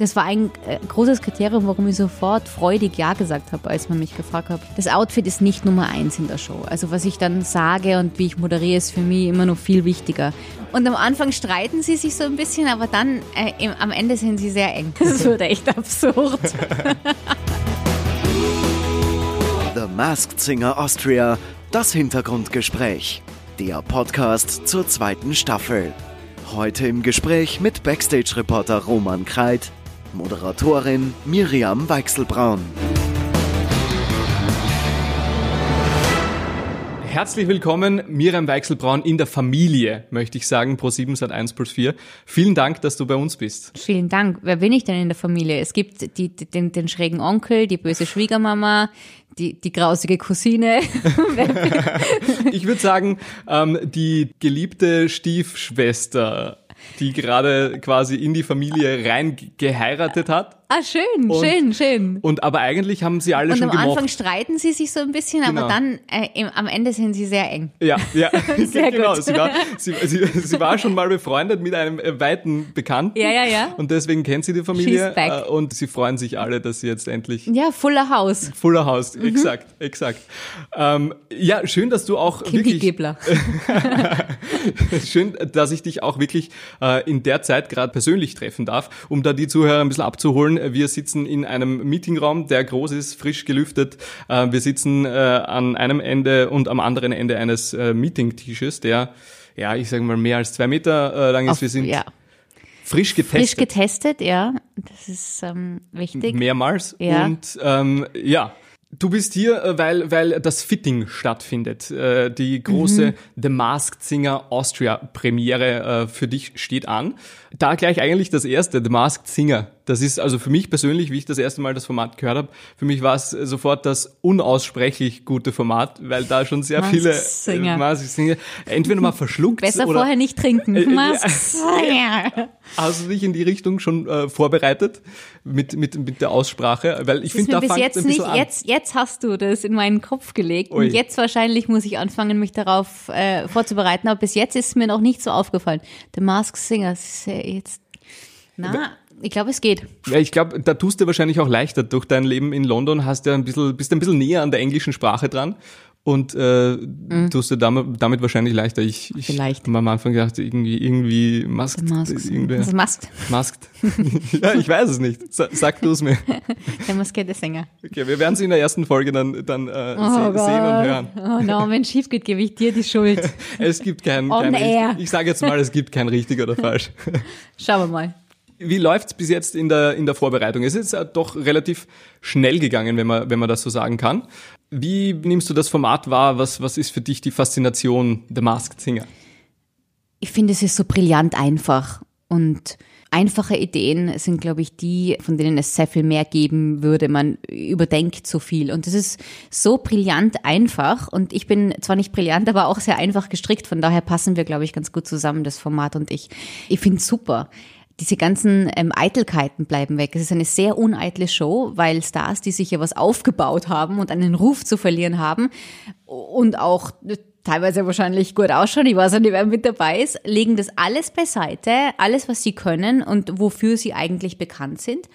Das war ein äh, großes Kriterium, warum ich sofort freudig Ja gesagt habe, als man mich gefragt hat. Das Outfit ist nicht Nummer eins in der Show. Also was ich dann sage und wie ich moderiere, ist für mich immer noch viel wichtiger. Und am Anfang streiten sie sich so ein bisschen, aber dann äh, im, am Ende sind sie sehr eng. Das wird echt absurd. The Masked Singer Austria, das Hintergrundgespräch. Der Podcast zur zweiten Staffel. Heute im Gespräch mit Backstage-Reporter Roman Kreit, Moderatorin Miriam Weichselbraun. Herzlich willkommen, Miriam Weichselbraun in der Familie, möchte ich sagen, pro 7 seit 1 plus 4. Vielen Dank, dass du bei uns bist. Vielen Dank. Wer bin ich denn in der Familie? Es gibt die, die, den, den schrägen Onkel, die böse Schwiegermama, die, die grausige Cousine. ich würde sagen, ähm, die geliebte Stiefschwester, die gerade quasi in die Familie rein geheiratet hat. Ah, schön, und, schön, schön. Und aber eigentlich haben sie alle und schon gemocht. Und am Anfang streiten sie sich so ein bisschen, genau. aber dann äh, im, am Ende sind sie sehr eng. Ja, ja, sehr genau. Gut. Sie war, sie, sie, sie war schon mal befreundet mit einem äh, weiten Bekannten. Ja, ja, ja. Und deswegen kennt sie die Familie. Äh, und sie freuen sich alle, dass sie jetzt endlich. Ja, Fuller House. Fuller House, mhm. exakt, exakt. Ähm, ja, schön, dass du auch Kimpi wirklich. Gebler. schön, dass ich dich auch wirklich äh, in der Zeit gerade persönlich treffen darf, um da die Zuhörer ein bisschen abzuholen. Wir sitzen in in einem Meetingraum, der groß ist, frisch gelüftet. Äh, wir sitzen äh, an einem Ende und am anderen Ende eines äh, Meeting-Tisches, der, ja, ich sage mal, mehr als zwei Meter lang ist. Auf, wir sind ja. frisch getestet. Frisch getestet, ja. Das ist ähm, wichtig. Mehrmals. Ja. Und ähm, ja, Du bist hier, weil, weil das Fitting stattfindet. Die große mhm. The Masked Singer Austria Premiere für dich steht an. Da gleich eigentlich das erste, The Masked Singer. Das ist also für mich persönlich, wie ich das erste Mal das Format gehört habe, für mich war es sofort das unaussprechlich gute Format, weil da schon sehr Masked viele Singer. äh, Masked Singer entweder mal verschluckt Besser oder vorher nicht trinken. Äh, Masked Singer. Hast du dich in die Richtung schon äh, vorbereitet mit, mit, mit der Aussprache? Weil ich finde, da bis fängt jetzt ein nicht, an. jetzt, jetzt hast du das in meinen Kopf gelegt Ui. und jetzt wahrscheinlich muss ich anfangen, mich darauf äh, vorzubereiten, aber bis jetzt ist es mir noch nicht so aufgefallen. The Masked Singer, ist ja jetzt, na, ich glaube, es geht. Ja, ich glaube, da tust du wahrscheinlich auch leichter. Durch dein Leben in London hast du ein bisschen, bist ein bisschen näher an der englischen Sprache dran und äh, Mhm. tust du damit, damit wahrscheinlich leichter. Ich, ich Vielleicht. habe am Anfang gedacht, irgendwie, irgendwie masked. Irgendwer- ist Masked, masked. ja, ich weiß es nicht. Sa sag du es mir. der maskierte Sänger. Okay, wir werden sie in der ersten Folge dann, dann äh, Oh se sehen und hören. Oh no, wenn es schief geht, gebe ich dir die Schuld. Es gibt kein, On kein air. ich sage jetzt mal, es gibt kein richtig oder falsch. Schauen wir mal. Wie läuft's bis jetzt in der, in der Vorbereitung? Es ist ja doch relativ schnell gegangen, wenn man, wenn man das so sagen kann. Wie nimmst du das Format wahr? Was, was ist für dich die Faszination der Masked Singer? Ich finde, es ist so brillant einfach und einfache Ideen sind, glaube ich, die, von denen es sehr viel mehr geben würde. Man überdenkt so viel und es ist so brillant einfach und ich bin zwar nicht brillant, aber auch sehr einfach gestrickt. Von daher passen wir, glaube ich, ganz gut zusammen, das Format und ich. Ich finde es super. Diese ganzen ähm, Eitelkeiten bleiben weg. Es ist eine sehr uneitle Show, weil Stars, die sich ja was aufgebaut haben und einen Ruf zu verlieren haben und auch teilweise wahrscheinlich gut ausschauen, ich weiß nicht, wer mit dabei ist, legen das alles beiseite, alles, was sie können und wofür sie eigentlich bekannt sind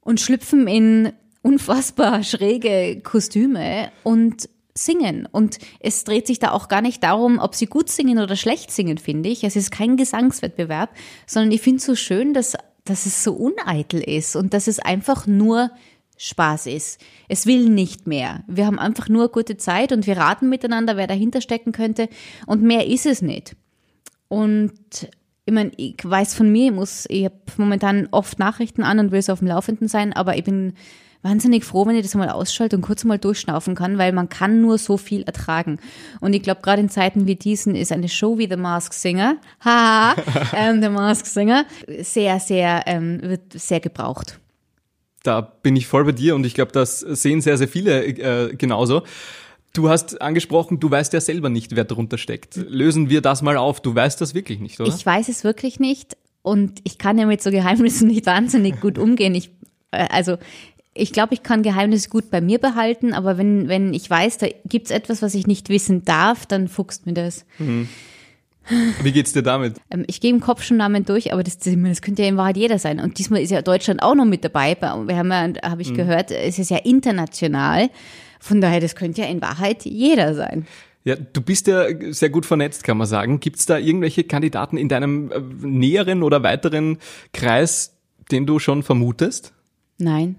und schlüpfen in unfassbar schräge Kostüme und singen. Und es dreht sich da auch gar nicht darum, ob sie gut singen oder schlecht singen, finde ich. Es ist kein Gesangswettbewerb, sondern ich finde es so schön, dass, dass es so uneitel ist und dass es einfach nur Spaß ist. Es will nicht mehr. Wir haben einfach nur gute Zeit und wir raten miteinander, wer dahinter stecken könnte. Und mehr ist es nicht. Und ich meine, ich weiß von mir, ich muss, ich habe momentan oft Nachrichten an und will so auf dem Laufenden sein, aber ich bin wahnsinnig froh, wenn ich das mal ausschalte und kurz mal durchschnaufen kann, weil man kann nur so viel ertragen. Und ich glaube, gerade in Zeiten wie diesen ist eine Show wie The Masked Singer, haha, ähm, The Masked Singer, sehr, sehr, ähm, wird sehr gebraucht. Da bin ich voll bei dir und ich glaube, das sehen sehr, sehr viele äh, genauso. Du hast angesprochen, du weißt ja selber nicht, wer darunter steckt. Lösen wir das mal auf. Du weißt das wirklich nicht, oder? Ich weiß es wirklich nicht und ich kann ja mit so Geheimnissen nicht wahnsinnig gut umgehen. Ich, äh, also ich glaube, ich kann Geheimnisse gut bei mir behalten, aber wenn, wenn ich weiß, da gibt's etwas, was ich nicht wissen darf, dann fuchst mir das. Wie geht's dir damit? Ähm, ich gehe im Kopf schon Namen durch, aber das, das könnte ja in Wahrheit jeder sein. Und diesmal ist ja Deutschland auch noch mit dabei. Wir haben ja, habe ich gehört, es ist ja international. Von daher, das könnte ja in Wahrheit jeder sein. Ja, du bist ja sehr gut vernetzt, kann man sagen. Gibt's da irgendwelche Kandidaten in deinem äh, näheren oder weiteren Kreis, den du schon vermutest? Nein.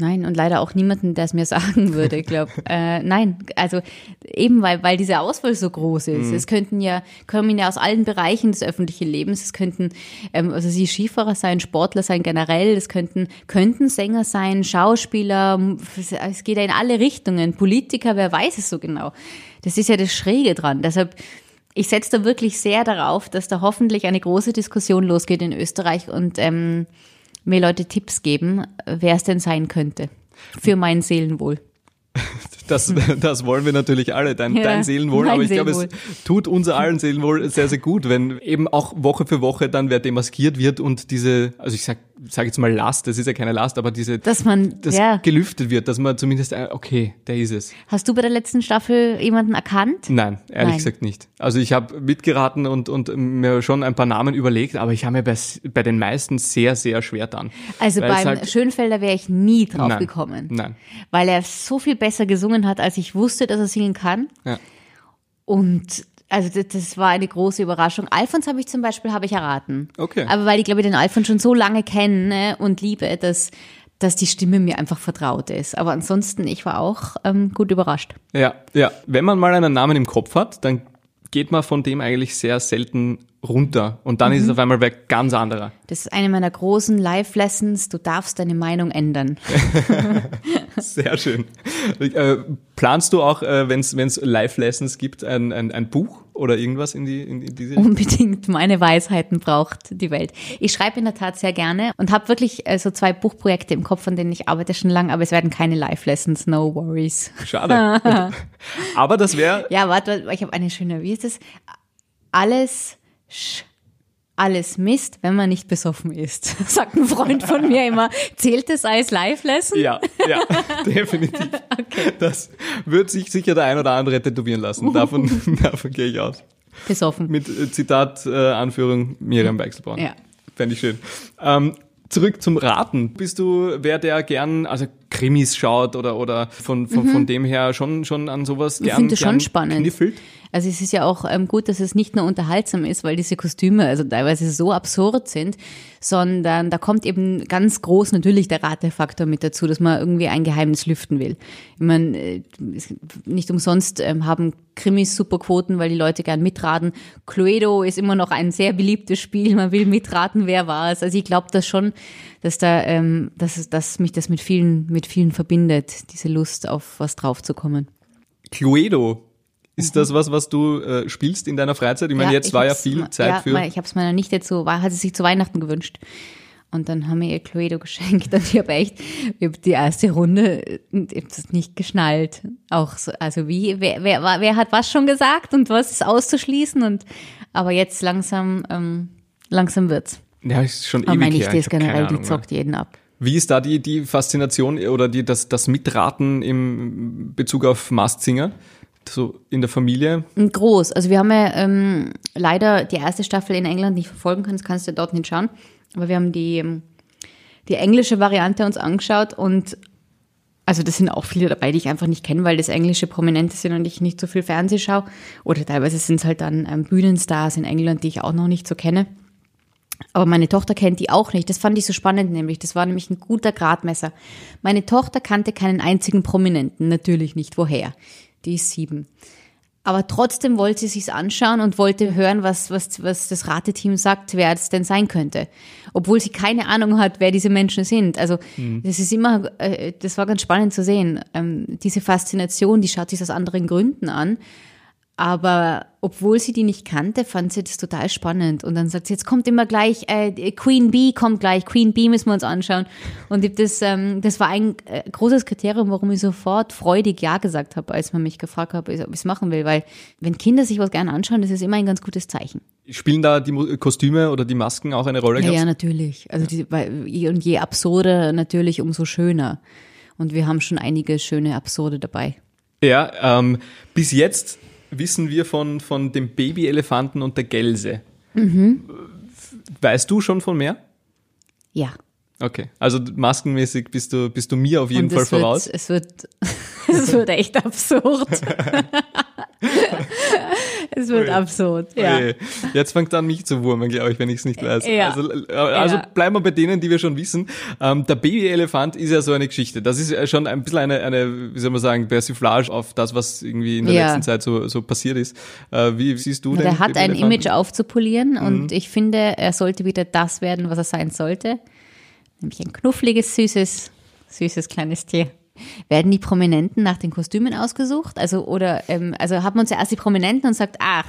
Nein, und leider auch niemanden, der es mir sagen würde, ich glaube. äh, nein, also eben weil, weil diese Auswahl so groß ist. Mhm. Es könnten ja, kommen ja aus allen Bereichen des öffentlichen Lebens. Es könnten, ähm, also sie Skifahrer sein, Sportler sein generell, es könnten, könnten Sänger sein, Schauspieler, es geht ja in alle Richtungen. Politiker, wer weiß es so genau. Das ist ja das Schräge dran. Deshalb, ich setze da wirklich sehr darauf, dass da hoffentlich eine große Diskussion losgeht in Österreich und ähm, mir Leute Tipps geben, wer es denn sein könnte. Für mein Seelenwohl. Das, das wollen wir natürlich alle, dein, ja, dein Seelenwohl. Aber ich glaube, es tut unser allen Seelenwohl sehr, sehr gut, wenn eben auch Woche für Woche dann wer demaskiert wird und diese, also ich sag sage jetzt mal Last, das ist ja keine Last, aber diese, dass man, das ja. gelüftet wird, dass man zumindest, äh, okay, der ist es. Hast du bei der letzten Staffel jemanden erkannt? Nein, ehrlich Nein. gesagt nicht. Also ich habe mitgeraten und, und mir schon ein paar Namen überlegt, aber ich habe mir bei, bei den meisten sehr, sehr schwer dann. Also beim halt, Schönfelder wäre ich nie drauf nein, gekommen. Nein. Weil er so viel besser gesungen hat, als ich wusste, dass er singen kann. Ja. Und also das, das, war eine große Überraschung. Alfons habe ich zum Beispiel, habe ich erraten. Okay. Aber weil ich glaube, ich den Alfons schon so lange kenne und liebe, dass, dass die Stimme mir einfach vertraut ist. Aber ansonsten, ich war auch ähm, gut überrascht. Ja, ja. Wenn man mal einen Namen im Kopf hat, dann geht man von dem eigentlich sehr selten runter und dann mhm. ist es mhm. auf einmal wer ganz anderer. Das ist eine meiner großen Live-Lessons. Du darfst deine Meinung ändern. Sehr schön. Äh, planst du auch, äh, wenn es Live-Lessons gibt, ein, ein, ein Buch oder irgendwas in, die, in, in diese Unbedingt. Meine Weisheiten braucht die Welt. Ich schreibe in der Tat sehr gerne und habe wirklich äh, so zwei Buchprojekte im Kopf, an denen ich arbeite schon lange, aber es werden keine Live-Lessons, no worries. Schade. aber das wäre... Ja, warte, ich habe eine schöne, wie ist das? Alles Sch alles Mist, wenn man nicht besoffen ist. Sagt ein Freund von mir immer. Zählt es als Live-Lesson? Ja, ja, definitiv. Okay. Das wird sich sicher der ein oder andere tätowieren lassen. Davon, davon gehe ich aus. Besoffen. Mit äh, Zitat, äh, Anführung Miriam Weichselborn. Ja. Fände ich schön. Ähm, zurück zum Raten. Bist du wer, der gern, also Krimis schaut oder, oder von, von, mhm. von dem her schon, schon an sowas gern, ich finde schon spannend. kniffelt? Also es ist ja auch ähm, gut, dass es nicht nur unterhaltsam ist, weil diese Kostüme also teilweise so absurd sind, sondern da kommt eben ganz groß natürlich der Ratefaktor mit dazu, dass man irgendwie ein Geheimnis lüften will. Ich meine, äh, nicht umsonst ähm, haben Krimis super Quoten, weil die Leute gern mitraten. Cluedo ist immer noch ein sehr beliebtes Spiel, man will mitraten, wer war es. Also ich glaube das schon, dass da, ähm, dass, dass mich das mit vielen, mit vielen verbindet, diese Lust auf was draufzukommen. Cluedo, ist das was, was du äh, spielst in deiner Freizeit? Ich meine, ja, jetzt ich war ja viel Zeit ja, für. Ich habe es meiner Nichte zu, hat sie sich zu Weihnachten gewünscht. Und dann haben wir ihr Cluedo geschenkt. Und ich habe echt, ich hab die erste Runde, ich habe das nicht geschnallt. Auch so, also wie, wer, wer, wer hat was schon gesagt und was ist auszuschließen? Und aber jetzt langsam, ähm, langsam wird's. Ja, ist schon aber ewig meine Nichte ist generell, die zockt jeden ab. Wie ist da die, die Faszination oder die, das, das Mitraten im Bezug auf Masked Singer? So in der Familie? Groß. Also wir haben ja ähm, leider die erste Staffel in England nicht verfolgen können, das kannst du dort nicht schauen. Aber wir haben die, ähm, die englische Variante uns angeschaut und also das sind auch viele dabei, die ich einfach nicht kenne, weil das englische Prominente sind und ich nicht so viel Fernseh schaue. Oder teilweise sind es halt dann ähm, Bühnenstars in England, die ich auch noch nicht so kenne. Aber meine Tochter kennt die auch nicht. Das fand ich so spannend nämlich. Das war nämlich ein guter Gradmesser. Meine Tochter kannte keinen einzigen Prominenten, natürlich nicht. Woher? Die ist sieben. Aber trotzdem wollte sie sich's anschauen und wollte hören, was, was, was das Rateteam sagt, wer es denn sein könnte. Obwohl sie keine Ahnung hat, wer diese Menschen sind. Also, mhm. das ist immer, äh, das war ganz spannend zu sehen. Ähm, diese Faszination, die schaut sich aus anderen Gründen an. Aber obwohl sie die nicht kannte, fand sie das total spannend. Und dann sagt sie, jetzt kommt immer gleich, äh, Queen Bee kommt gleich, Queen Bee müssen wir uns anschauen. Und das, ähm, das war ein äh, großes Kriterium, warum ich sofort freudig Ja gesagt habe, als man mich gefragt hat, ob ich es machen will. Weil wenn Kinder sich was gerne anschauen, das ist immer ein ganz gutes Zeichen. Spielen da die Kostüme oder die Masken auch eine Rolle? Ja, ja natürlich. Also die, weil, und je absurder natürlich, umso schöner. Und wir haben schon einige schöne Absurde dabei. Ja, ähm, bis jetzt wissen wir von, von dem Babyelefanten und der Gelse. Mhm. Weißt du schon von mehr? Ja. Okay, also maskenmäßig bist du, bist du mir auf jeden Und Fall es wird, voraus. Es wird, es wird echt absurd. es wird Ui. absurd, ja. Oje. Jetzt fängt an mich zu wurmen, glaube ich, wenn ich es nicht weiß. Ja. Also, äh, also Ja. bleiben wir bei denen, die wir schon wissen. Ähm, der Babyelefant ist ja so eine Geschichte. Das ist ja schon ein bisschen eine, eine wie soll man sagen, Persiflage auf das, was irgendwie in der Ja. letzten Zeit so, so passiert ist. Äh, wie siehst du Na, den Der hat ein? Image aufzupolieren Mhm. und ich finde, er sollte wieder das werden, was er sein sollte. Nämlich ein knuffliges, süßes, süßes kleines Tier. Werden die Prominenten nach den Kostümen ausgesucht? Also, oder, ähm, also hat man zuerst die Prominenten und sagt, ach,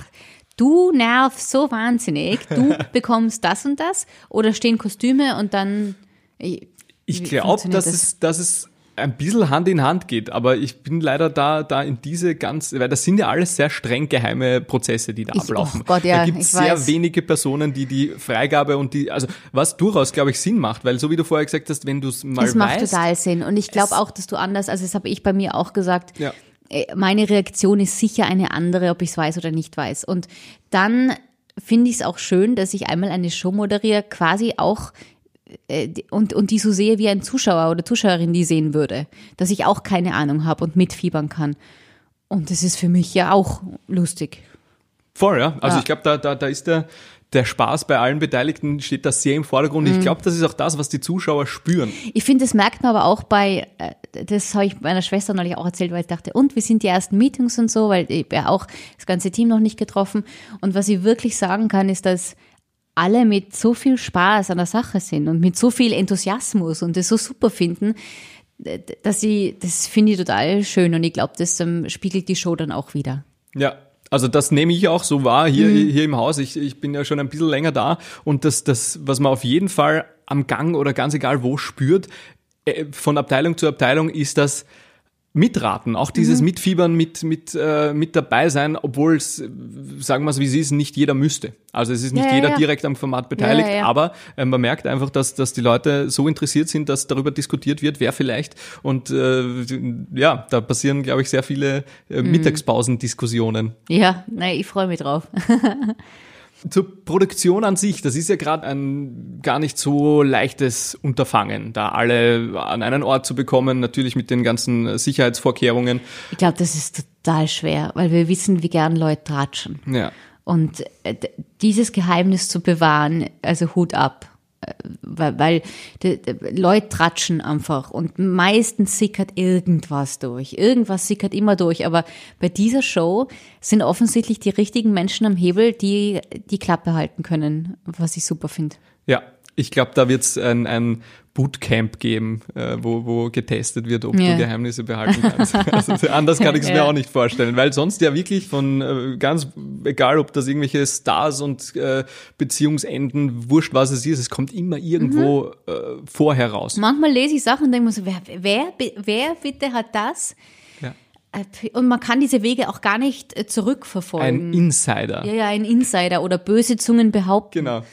du nervst so wahnsinnig, du bekommst das und das? Oder stehen Kostüme und dann, Ich Wie glaube, dass das? es, dass es ein bisschen Hand in Hand geht, aber ich bin leider da, da in diese ganz, weil das sind ja alles sehr streng geheime Prozesse, die da Ich- ablaufen. oh Gott, ja, da gibt es sehr weiß. wenige Personen, die die Freigabe und die, also was durchaus, glaube ich, Sinn macht, weil so wie du vorher gesagt hast, wenn du es mal Es macht weißt, total Sinn. Und ich glaube auch, dass du anders, also das habe ich bei mir auch gesagt, Ja. äh, meine Reaktion ist sicher eine andere, ob ich es weiß oder nicht weiß. Und dann finde ich es auch schön, dass ich einmal eine Show moderiere, quasi auch und, und die so sehe wie ein Zuschauer oder Zuschauerin die sehen würde. Dass ich auch keine Ahnung habe und mitfiebern kann. Und das ist für mich ja auch lustig. Voll, ja. Also Ja. ich glaube, da, da, da ist der, der Spaß bei allen Beteiligten steht da sehr im Vordergrund. Mhm. Ich glaube, das ist auch das, was die Zuschauer spüren. Ich finde, das merkt man aber auch bei, äh, das habe ich meiner Schwester neulich auch erzählt, weil ich dachte, und wie sind die ersten Meetings und so, weil ich ja auch das ganze Team noch nicht getroffen. Und was ich wirklich sagen kann, ist, dass alle mit so viel Spaß an der Sache sind und mit so viel Enthusiasmus und das so super finden, dass ich, das finde ich total schön und ich glaube, das ähm, spiegelt die Show dann auch wieder. Ja, also das nehme ich auch so wahr hier, Mhm. hier im Haus. Ich, ich bin ja schon ein bisschen länger da und das, das, was man auf jeden Fall am Gang oder ganz egal wo spürt, äh, von Abteilung zu Abteilung, ist das Mitraten, auch Mhm. dieses Mitfiebern, mit, mit, äh, mit dabei sein, obwohl es, sagen wir es wie es ist, nicht jeder müsste. Also es ist nicht Ja, jeder ja. direkt am Format beteiligt, Ja, aber äh, man merkt einfach, dass, dass die Leute so interessiert sind, dass darüber diskutiert wird, wer vielleicht. Und äh, ja, da passieren, glaube ich, sehr viele äh, Mhm. Mittagspausendiskussionen. Ja, nein, ich freue mich drauf. Zur Produktion an sich, das ist ja gerade ein gar nicht so leichtes Unterfangen, da alle an einen Ort zu bekommen, natürlich mit den ganzen Sicherheitsvorkehrungen. Ich glaube, das ist total schwer, weil wir wissen, wie gern Leute tratschen. Ja. Und äh, dieses Geheimnis zu bewahren, also Hut ab. Äh, Weil, weil die, die Leute tratschen einfach und meistens sickert irgendwas durch. Irgendwas sickert immer durch. Aber bei dieser Show sind offensichtlich die richtigen Menschen am Hebel, die die Klappe halten können, was ich super finde. Ja, ich glaube, da wird es ein, ein Bootcamp geben, äh, wo, wo getestet wird, ob Ja. du Geheimnisse behalten kannst. also, anders kann ich es mir Ja. auch nicht vorstellen, weil sonst ja wirklich von äh, ganz, egal ob das irgendwelche Stars und äh, Beziehungsenden, wurscht was es ist, es kommt immer irgendwo Mhm. äh, vorher raus. Manchmal lese ich Sachen und denke mir so, wer, wer, wer bitte hat das? Ja. Äh, Und man kann diese Wege auch gar nicht äh, zurückverfolgen. Ein Insider. ja, ja, ein Insider oder böse Zungen behaupten. Genau.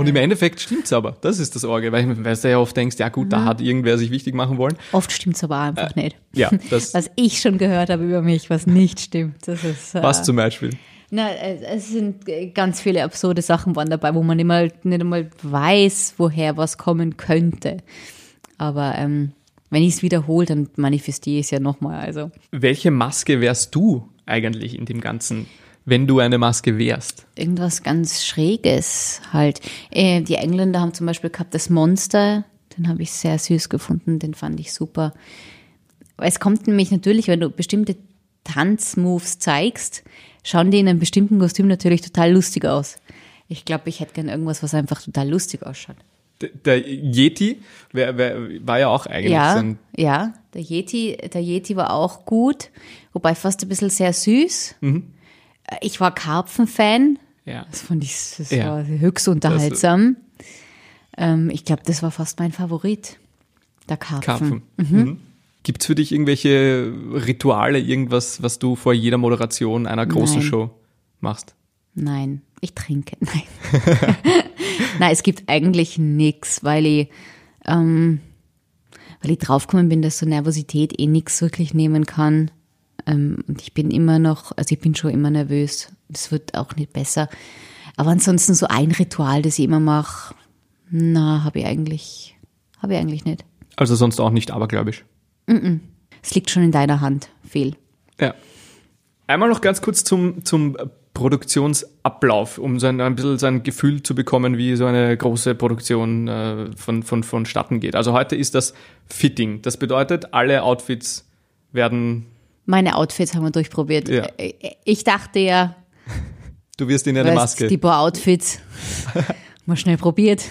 Und im Endeffekt stimmt's aber. Das ist das Orge, weil, weil du ja oft denkst, ja gut, Mhm. da hat irgendwer sich wichtig machen wollen. Oft stimmt's aber einfach nicht. Ja, das Was ich schon gehört habe über mich, was nicht stimmt. Das ist, äh, was zum Beispiel. Na, äh, es sind äh, ganz viele absurde Sachen waren dabei, wo man nicht, mal, nicht einmal weiß, woher was kommen könnte. Aber ähm, wenn ich es wiederhole, dann manifestiere ich es ja nochmal. Also Welche Maske wärst du eigentlich in dem Ganzen, wenn du eine Maske wärst? irgendwas ganz Schräges halt. Äh, die Engländer haben zum Beispiel gehabt das Monster, den habe ich sehr süß gefunden, den fand ich super. Es kommt nämlich natürlich, wenn du bestimmte Tanzmoves zeigst, schauen die in einem bestimmten Kostüm natürlich total lustig aus. Ich glaube, ich hätte gern irgendwas, was einfach total lustig ausschaut. Der Yeti wär, wär, war ja auch eigentlich so Ja, ein, ja, der Yeti, der Yeti war auch gut, wobei fast ein bisschen sehr süß. Mhm. Ich war Karpfen-Fan. ja. Das fand ich das Ja. war höchst unterhaltsam. ähm, ich glaube, das war fast mein Favorit. Der Karpfen. Karpfen. Mhm. Gibt's für dich irgendwelche Rituale, irgendwas, was du vor jeder Moderation einer großen Nein. Show machst? Nein, ich trinke. Nein. Nein, es gibt eigentlich nichts, weil ich, ähm, weil ich draufgekommen bin, dass so Nervosität eh nichts wirklich nehmen kann. Ähm, und ich bin immer noch, also ich bin schon immer nervös. Das wird auch nicht besser. Aber ansonsten so ein Ritual, das ich immer mache, na, habe ich eigentlich, habe ich eigentlich nicht. Also sonst auch nicht abergläubisch. Es liegt schon in deiner Hand, Fehl. Ja. Einmal noch ganz kurz zum, zum Produktionsablauf, um so ein, ein bisschen so ein Gefühl zu bekommen, wie so eine große Produktion äh, von, von, vonstatten geht. Also heute ist das Fitting. Das bedeutet, alle Outfits werden, Meine Outfits haben wir durchprobiert. Ja. Ich dachte ja, du wirst in eine weißt, Maske. die paar Outfits mal schnell probiert.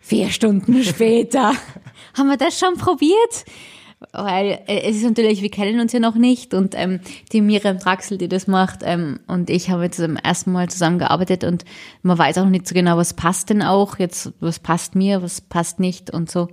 Vier Stunden später haben wir das schon probiert. Weil äh, es ist natürlich, wir kennen uns ja noch nicht und ähm, die Miriam Draxel, die das macht, ähm, und ich haben jetzt zum ersten Mal zusammengearbeitet und man weiß auch nicht so genau, was passt denn auch, jetzt was passt mir, was passt nicht und so.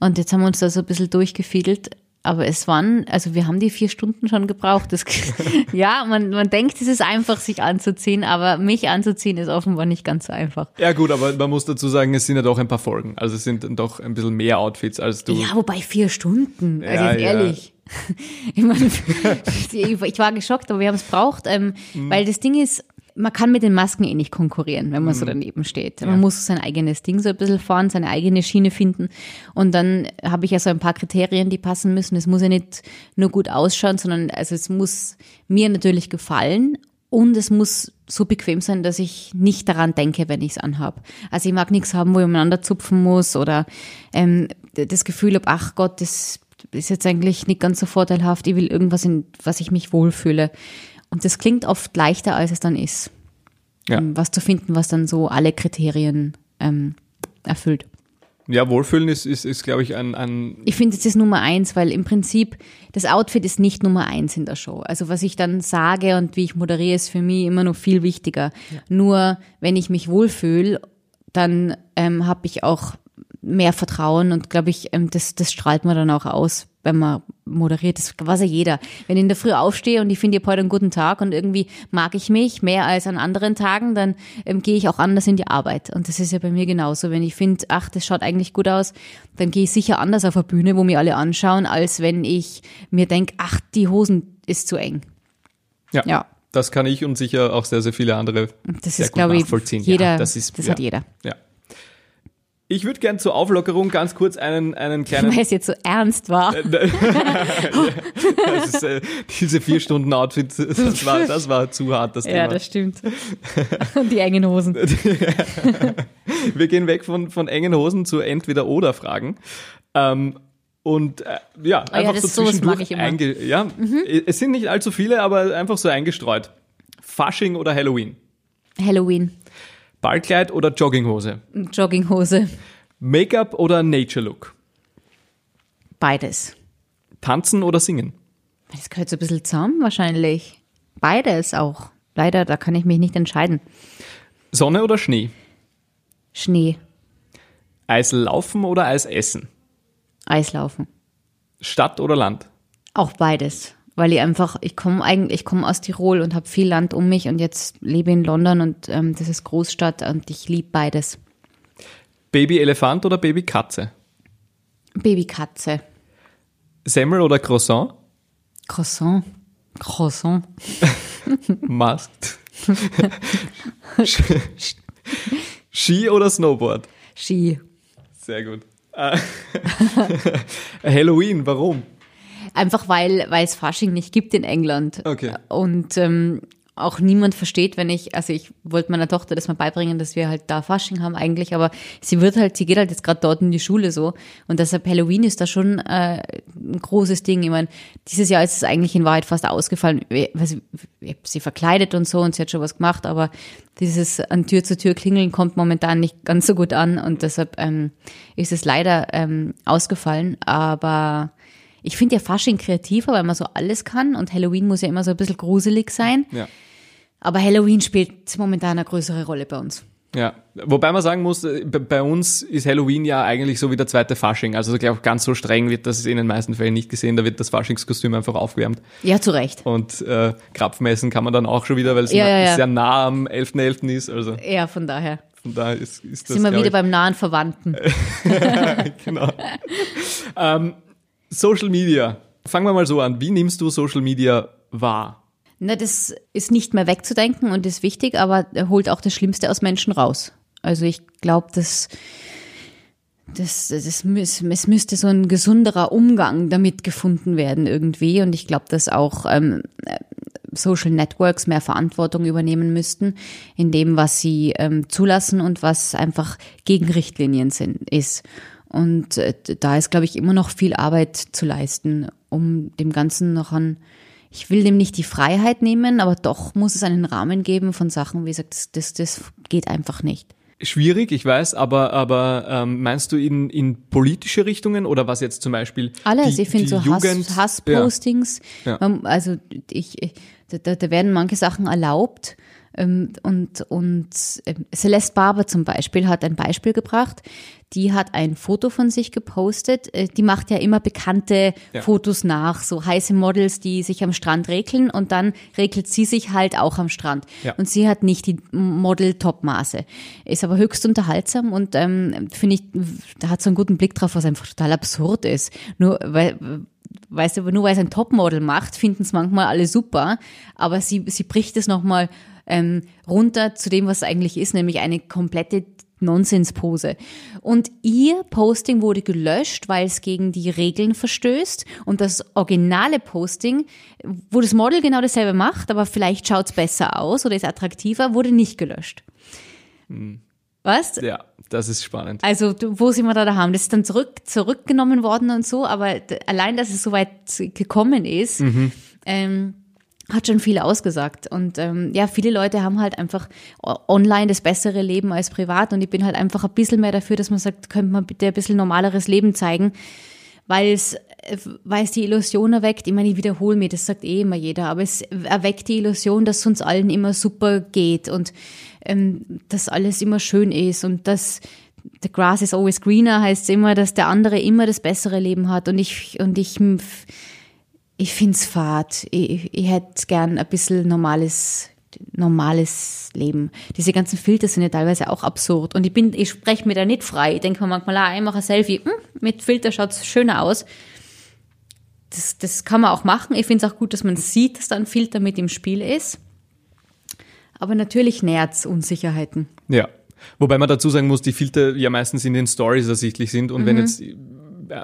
Und jetzt haben wir uns da so ein bisschen durchgefiedelt. Aber es waren, also wir haben die vier Stunden schon gebraucht. Das, ja, man, man denkt, es ist einfach, sich anzuziehen, aber mich anzuziehen ist offenbar nicht ganz so einfach. Ja gut, aber man muss dazu sagen, es sind ja doch ein paar Folgen. Also es sind doch ein bisschen mehr Outfits, als du... Ja, wobei vier Stunden. Also Ja, jetzt ja. ehrlich. Ich, meine, ich war geschockt, aber wir haben es braucht, ähm, Mhm. weil das Ding ist, man kann mit den Masken eh nicht konkurrieren, wenn man so daneben steht. Man muss sein eigenes Ding so ein bisschen fahren, seine eigene Schiene finden. Und dann habe ich ja so ein paar Kriterien, die passen müssen. Es muss ja nicht nur gut ausschauen, sondern also es muss mir natürlich gefallen und es muss so bequem sein, dass ich nicht daran denke, wenn ich es anhab. Also ich mag nichts haben, wo ich umeinander zupfen muss oder ähm, das Gefühl habe, ach Gott, das ist jetzt eigentlich nicht ganz so vorteilhaft. Ich will irgendwas, in was ich mich wohlfühle. Und das klingt oft leichter, als es dann ist. Ja. Ähm, Was zu finden, was dann so alle Kriterien ähm, erfüllt. Ja, Wohlfühlen ist, ist, ist glaube ich, ein, ein Ich finde, es ist Nummer eins, weil im Prinzip das Outfit ist nicht Nummer eins in der Show. Also was ich dann sage und wie ich moderiere, ist für mich immer noch viel wichtiger. Nur wenn ich mich wohlfühle, dann ähm, habe ich auch mehr Vertrauen und glaube ich, ähm, das, das strahlt man dann auch aus, wenn man moderiert. Das weiß ja jeder. Wenn ich in der Früh aufstehe und ich finde, ich habe heute einen guten Tag und irgendwie mag ich mich mehr als an anderen Tagen, dann ähm, gehe ich auch anders in die Arbeit. Und das ist ja bei mir genauso. Wenn ich finde, ach, das schaut eigentlich gut aus, dann gehe ich sicher anders auf der Bühne, wo mir alle anschauen, als wenn ich mir denke, ach, die Hosen ist zu eng. ja, Ja. Das kann ich und sicher auch sehr, sehr viele andere Das sehr ist, gut glaube ich, nachvollziehen. jeder, ja, das ist, das ja, hat jeder. Ja. Ich würde gern zur Auflockerung ganz kurz einen, einen kleinen Weil es jetzt so ernst war. das ist, äh, diese vier Stunden Outfit, das war, das war zu hart, das Ja, Thema. das stimmt. Und die engen Hosen. Wir gehen weg von, von engen Hosen zu Entweder-Oder-Fragen. Ähm, und äh, ja, Ah ja, einfach das- so zwischendurch einge ja, es sind nicht allzu viele, aber einfach so eingestreut. Fasching oder Halloween? Halloween. Ballkleid oder Jogginghose? Jogginghose. Make-up oder Nature-Look? Beides. Tanzen oder singen? Das gehört so ein bisschen zusammen wahrscheinlich. Beides auch. Leider, da kann ich mich nicht entscheiden. Sonne oder Schnee? Schnee, Eis laufen oder Eis essen? Eislaufen. Stadt oder Land? Auch beides. Weil ich einfach, ich komme eigentlich, ich komme aus Tirol und habe viel Land um mich und jetzt lebe in London und ähm, das ist Großstadt und ich liebe beides. Baby Elefant oder Baby Katze? Babykatze. Semmel oder Croissant? Croissant. Croissant. Masked. Ski oder Snowboard? Ski. Sehr gut. Äh, Halloween, warum? Einfach weil, weil es Fasching nicht gibt in England. Okay. Und ähm, auch niemand versteht, wenn ich, also ich wollte meiner Tochter das mal beibringen, dass wir halt da Fasching haben eigentlich, aber sie wird halt, sie geht halt jetzt gerade dort in die Schule so und deshalb Halloween ist da schon äh, ein großes Ding. Ich meine, dieses Jahr ist es eigentlich in Wahrheit fast ausgefallen, weil sie, ich hab sie verkleidet und so und sie hat schon was gemacht, aber dieses an Tür zu Tür klingeln kommt momentan nicht ganz so gut an und deshalb ähm, ist es leider ähm, ausgefallen, aber ich finde ja Fasching kreativer, weil man so alles kann und Halloween muss ja immer so ein bisschen gruselig sein. Ja. Aber Halloween spielt momentan eine größere Rolle bei uns. Ja, wobei man sagen muss, äh, bei- uns ist Halloween ja eigentlich so wie der zweite Fasching. Also ich glaube, ganz so streng wird das in den meisten Fällen nicht gesehen. Da wird das Faschingskostüm einfach aufgewärmt. Ja, zu Recht. Und äh, Krapfmessen kann man dann auch schon wieder, weil es Ja, na- ja, sehr nah am 11.11. ist. Also Ja, von daher. von daher ist, ist das, Sind wir wieder ich, beim nahen Verwandten. genau. ähm, Social Media. Fangen wir mal so an. Wie nimmst du Social Media wahr? Na, das ist nicht mehr wegzudenken und ist wichtig, aber er holt auch das Schlimmste aus Menschen raus. Also ich glaube, dass das, das, es müsste so ein gesunderer Umgang damit gefunden werden irgendwie. Und ich glaube, dass auch ähm, Social Networks mehr Verantwortung übernehmen müssten in dem, was sie ähm, zulassen und was einfach gegen Richtlinien sind, ist. Und äh, da ist, glaube ich, immer noch viel Arbeit zu leisten, um dem Ganzen noch an, ich will dem nicht die Freiheit nehmen, aber doch muss es einen Rahmen geben von Sachen, wie gesagt, das, das, das geht einfach nicht. Schwierig, ich weiß, aber, aber ähm, meinst du in, in politische Richtungen oder was jetzt zum Beispiel? Alles, die, ich finde so Jugend, Hass, Hasspostings, ja. ja. also ich, ich da, da werden manche Sachen erlaubt. Ähm, und, und ähm, Celeste Barber zum Beispiel hat ein Beispiel gebracht. Die hat ein Foto von sich gepostet. Äh, die macht ja immer bekannte ja. Fotos nach, so heiße Models, die sich am Strand regeln und dann regelt sie sich halt auch am Strand. Ja. Und sie hat nicht die Model-Top-Maße. Ist aber höchst unterhaltsam und ähm, finde ich, da hat so einen guten Blick drauf, was einfach total absurd ist. Nur weil, weißt du, nur weil es ein Topmodel macht, finden es manchmal alle super, aber sie, sie bricht es nochmal ähm, runter zu dem, was es eigentlich ist, nämlich eine komplette Nonsenspose. Und ihr Posting wurde gelöscht, weil es gegen die Regeln verstößt. Und das originale Posting, wo das Model genau dasselbe macht, aber vielleicht schaut es besser aus oder ist attraktiver, wurde nicht gelöscht. Hm. Was? Ja, das ist spannend. Also, wo sind wir da daheim? Das ist dann zurück, zurückgenommen worden und so, aber allein, dass es so weit gekommen ist, mhm. ähm, hat schon viel ausgesagt. Und ähm, ja, viele Leute haben halt einfach online das bessere Leben als privat. Und ich bin halt einfach ein bisschen mehr dafür, dass man sagt, könnte man bitte ein bisschen normaleres Leben zeigen, weil es weil es die Illusion erweckt, ich meine, ich wiederhole mir, das sagt eh immer jeder, aber es erweckt die Illusion, dass es uns allen immer super geht und ähm, dass alles immer schön ist und dass the grass is always greener heißt immer, dass der andere immer das bessere Leben hat und ich und ich ich find's fad. Ich, ich hätte gern ein bisschen normales normales Leben. Diese ganzen Filter sind ja teilweise auch absurd. Und ich bin, ich spreche mir da nicht frei. Ich denke mir manchmal, ah, ich mache ein Selfie, hm, mit Filter schaut's schöner aus das, das kann man auch machen. Ich finde es auch gut, dass man sieht, dass da ein Filter mit im Spiel ist. Aber natürlich nährt es Unsicherheiten. Ja. Wobei man dazu sagen muss, die Filter ja meistens in den Stories ersichtlich sind. Und mhm. wenn jetzt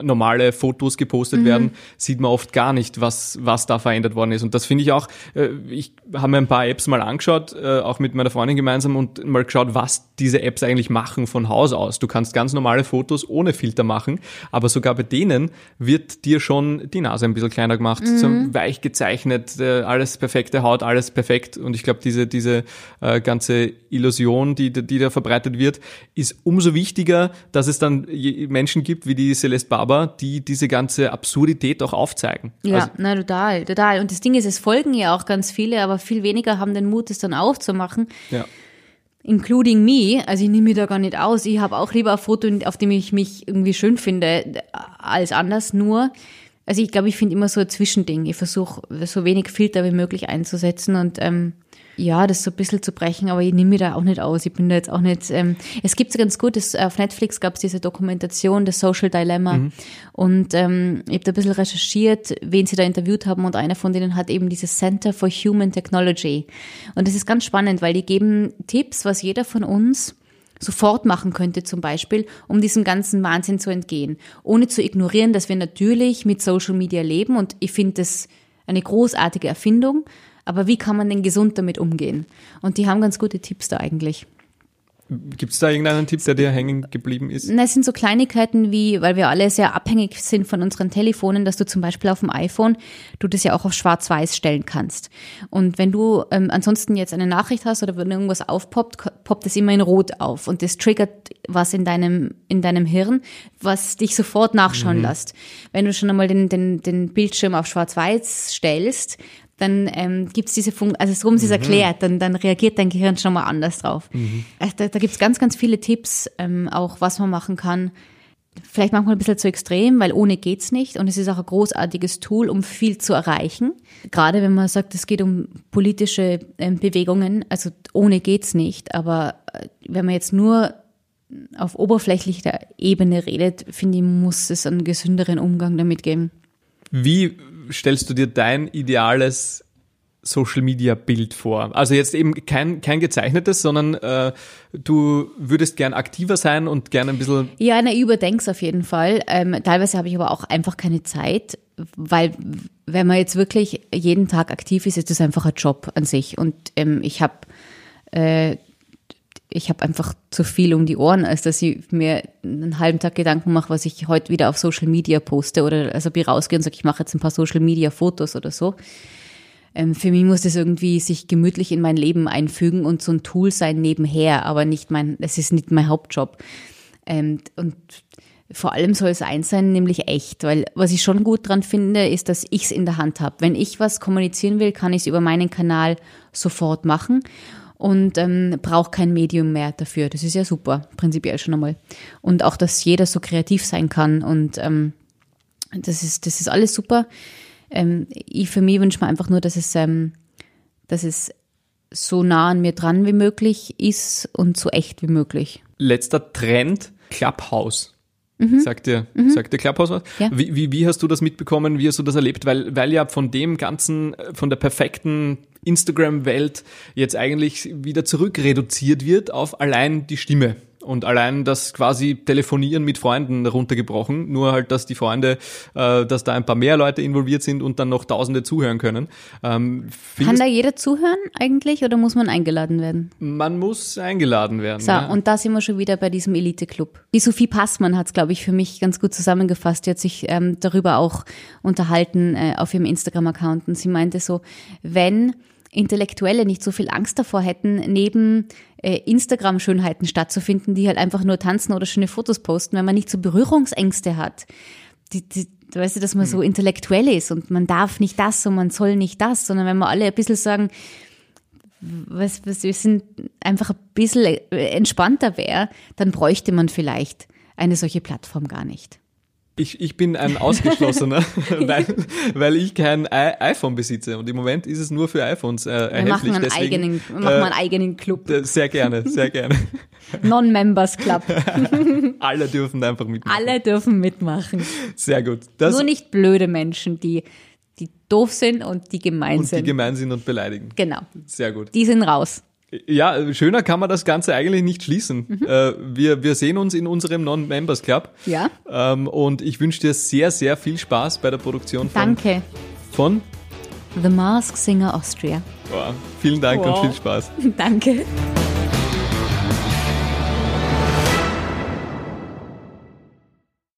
normale Fotos gepostet mhm. werden, sieht man oft gar nicht, was, was da verändert worden ist. Und das finde ich auch, äh, ich habe mir ein paar Apps mal angeschaut, äh, auch mit meiner Freundin gemeinsam und mal geschaut, was diese Apps eigentlich machen von Haus aus. Du kannst ganz normale Fotos ohne Filter machen, aber sogar bei denen wird dir schon die Nase ein bisschen kleiner gemacht, mhm. weich gezeichnet, äh, alles perfekte Haut, alles perfekt. Und ich glaube, diese, diese ganze Illusion, die, die da verbreitet wird, ist umso wichtiger, dass es dann Menschen gibt wie die Celeste Barber, die diese ganze Absurdität auch aufzeigen. Ja, also, na total, total. Und das Ding ist, es folgen ja auch ganz viele, aber viel weniger haben den Mut, es dann aufzumachen. Ja. Including me, also ich nehme mich da gar nicht aus. Ich habe auch lieber ein Foto, auf dem ich mich irgendwie schön finde, als anders. Nur, also ich glaube, ich finde immer so ein Zwischending. Ich versuche so wenig Filter wie möglich einzusetzen und ähm, ja, das so ein bisschen zu brechen, aber ich nehme mich da auch nicht aus. Ich bin da jetzt auch nicht. Ähm, es gibt so ganz gut, das, auf Netflix gab es diese Dokumentation, das Social Dilemma. Mhm. Und ähm, ich habe da ein bisschen recherchiert, wen sie da interviewt haben und einer von denen hat eben dieses Center for Human Technology. Und das ist ganz spannend, weil die geben Tipps, was jeder von uns sofort machen könnte zum Beispiel, um diesem ganzen Wahnsinn zu entgehen. Ohne zu ignorieren, dass wir natürlich mit Social Media leben und ich finde das eine großartige Erfindung, aber wie kann man denn gesund damit umgehen? Und die haben ganz gute Tipps da eigentlich. Gibt es da irgendeinen Tipp, der dir hängen geblieben ist? Na, es sind so Kleinigkeiten wie, weil wir alle sehr abhängig sind von unseren Telefonen, dass du zum Beispiel auf dem iPhone, du das ja auch auf Schwarz-Weiß stellen kannst. Und wenn du ähm, ansonsten jetzt eine Nachricht hast oder wenn irgendwas aufpoppt, poppt es immer in Rot auf und das triggert was in deinem, in deinem Hirn, was dich sofort nachschauen mhm. lässt. Wenn du schon einmal den, den, den Bildschirm auf Schwarz-Weiß stellst, dann ähm, gibt es diese Funktion, also so sie es mhm. erklärt, dann, dann reagiert dein Gehirn schon mal anders drauf. Mhm. Also da da gibt es ganz, ganz viele Tipps, ähm, auch was man machen kann. Vielleicht manchmal ein bisschen zu extrem, weil ohne geht's nicht. Und es ist auch ein großartiges Tool, um viel zu erreichen. Gerade wenn man sagt, es geht um politische ähm, Bewegungen, also ohne geht's nicht. Aber äh, wenn man jetzt nur auf oberflächlicher Ebene redet, finde ich, muss es einen gesünderen Umgang damit geben. Wie stellst du dir dein ideales Social Media Bild vor? Also jetzt eben kein, kein gezeichnetes, sondern äh, du würdest gern aktiver sein und gern ein bisschen. Ja, na, überdenk's auf jeden Fall. Ähm, teilweise habe ich aber auch einfach keine Zeit, weil wenn man jetzt wirklich jeden Tag aktiv ist, ist das einfach ein Job an sich. Und ähm, ich habe äh, ich habe einfach zu viel um die Ohren, als dass ich mir einen halben Tag Gedanken mache, was ich heute wieder auf Social Media poste oder als ob ich rausgehe und sage, ich mache jetzt ein paar Social Media Fotos oder so. Ähm, für mich muss das irgendwie sich gemütlich in mein Leben einfügen und so ein Tool sein nebenher, aber nicht mein, es ist nicht mein Hauptjob. Ähm, und vor allem soll es eins sein, nämlich echt, weil was ich schon gut dran finde, ist, dass ich es in der Hand habe. Wenn ich was kommunizieren will, kann ich es über meinen Kanal sofort machen und ähm, braucht kein Medium mehr dafür. Das ist ja super, prinzipiell schon einmal. Und auch, dass jeder so kreativ sein kann und ähm, das ist, das ist alles super. Ähm, ich für mich wünsche mir einfach nur, dass es, ähm, dass es so nah an mir dran wie möglich ist und so echt wie möglich. Letzter Trend, Clubhouse. Mhm. Sagt dir, mhm. sagt dir Clubhouse was? Ja. Wie, wie, wie hast du das mitbekommen? Wie hast du das erlebt? Weil, weil ja von dem ganzen, von der perfekten Instagram-Welt jetzt eigentlich wieder zurückreduziert wird auf allein die Stimme. Und allein das quasi Telefonieren mit Freunden runtergebrochen, nur halt, dass die Freunde, äh, dass da ein paar mehr Leute involviert sind und dann noch Tausende zuhören können. Ähm, Kann da jeder zuhören eigentlich oder muss man eingeladen werden? Man muss eingeladen werden. So, ja. und da sind wir schon wieder bei diesem Elite-Club. Die Sophie Passmann hat es, glaube ich, für mich ganz gut zusammengefasst. Die hat sich ähm, darüber auch unterhalten äh, auf ihrem Instagram-Account und sie meinte so, wenn Intellektuelle nicht so viel Angst davor hätten, neben äh, Instagram-Schönheiten stattzufinden, die halt einfach nur tanzen oder schöne Fotos posten, wenn man nicht so Berührungsängste hat. Die, die, weißt du, dass man so hm. intellektuell ist und man darf nicht das und man soll nicht das, sondern wenn wir alle ein bisschen sagen, was, was wir sind einfach ein bisschen entspannter wäre, dann bräuchte man vielleicht eine solche Plattform gar nicht. Ich, ich bin ein Ausgeschlossener, weil, weil ich kein iPhone besitze und im Moment ist es nur für iPhones äh, erhältlich. Wir machen einen, Deswegen, eigenen, wir machen äh, einen eigenen Club. Sehr gerne, sehr gerne. Non-Members Club. Alle dürfen einfach mitmachen. Alle dürfen mitmachen. Sehr gut. Das nur nicht blöde Menschen, die, die doof sind und die gemein und sind. Die gemein sind und beleidigen. Genau. Sehr gut. Die sind raus. Ja, schöner kann man das Ganze eigentlich nicht schließen. Mhm. Äh, wir, wir sehen uns in unserem Non-Members Club. Ja. Ähm, und ich wünsche dir sehr, sehr viel Spaß bei der Produktion von, Danke. von The Mask Singer Austria. Wow. Vielen Dank wow. und viel Spaß. Danke.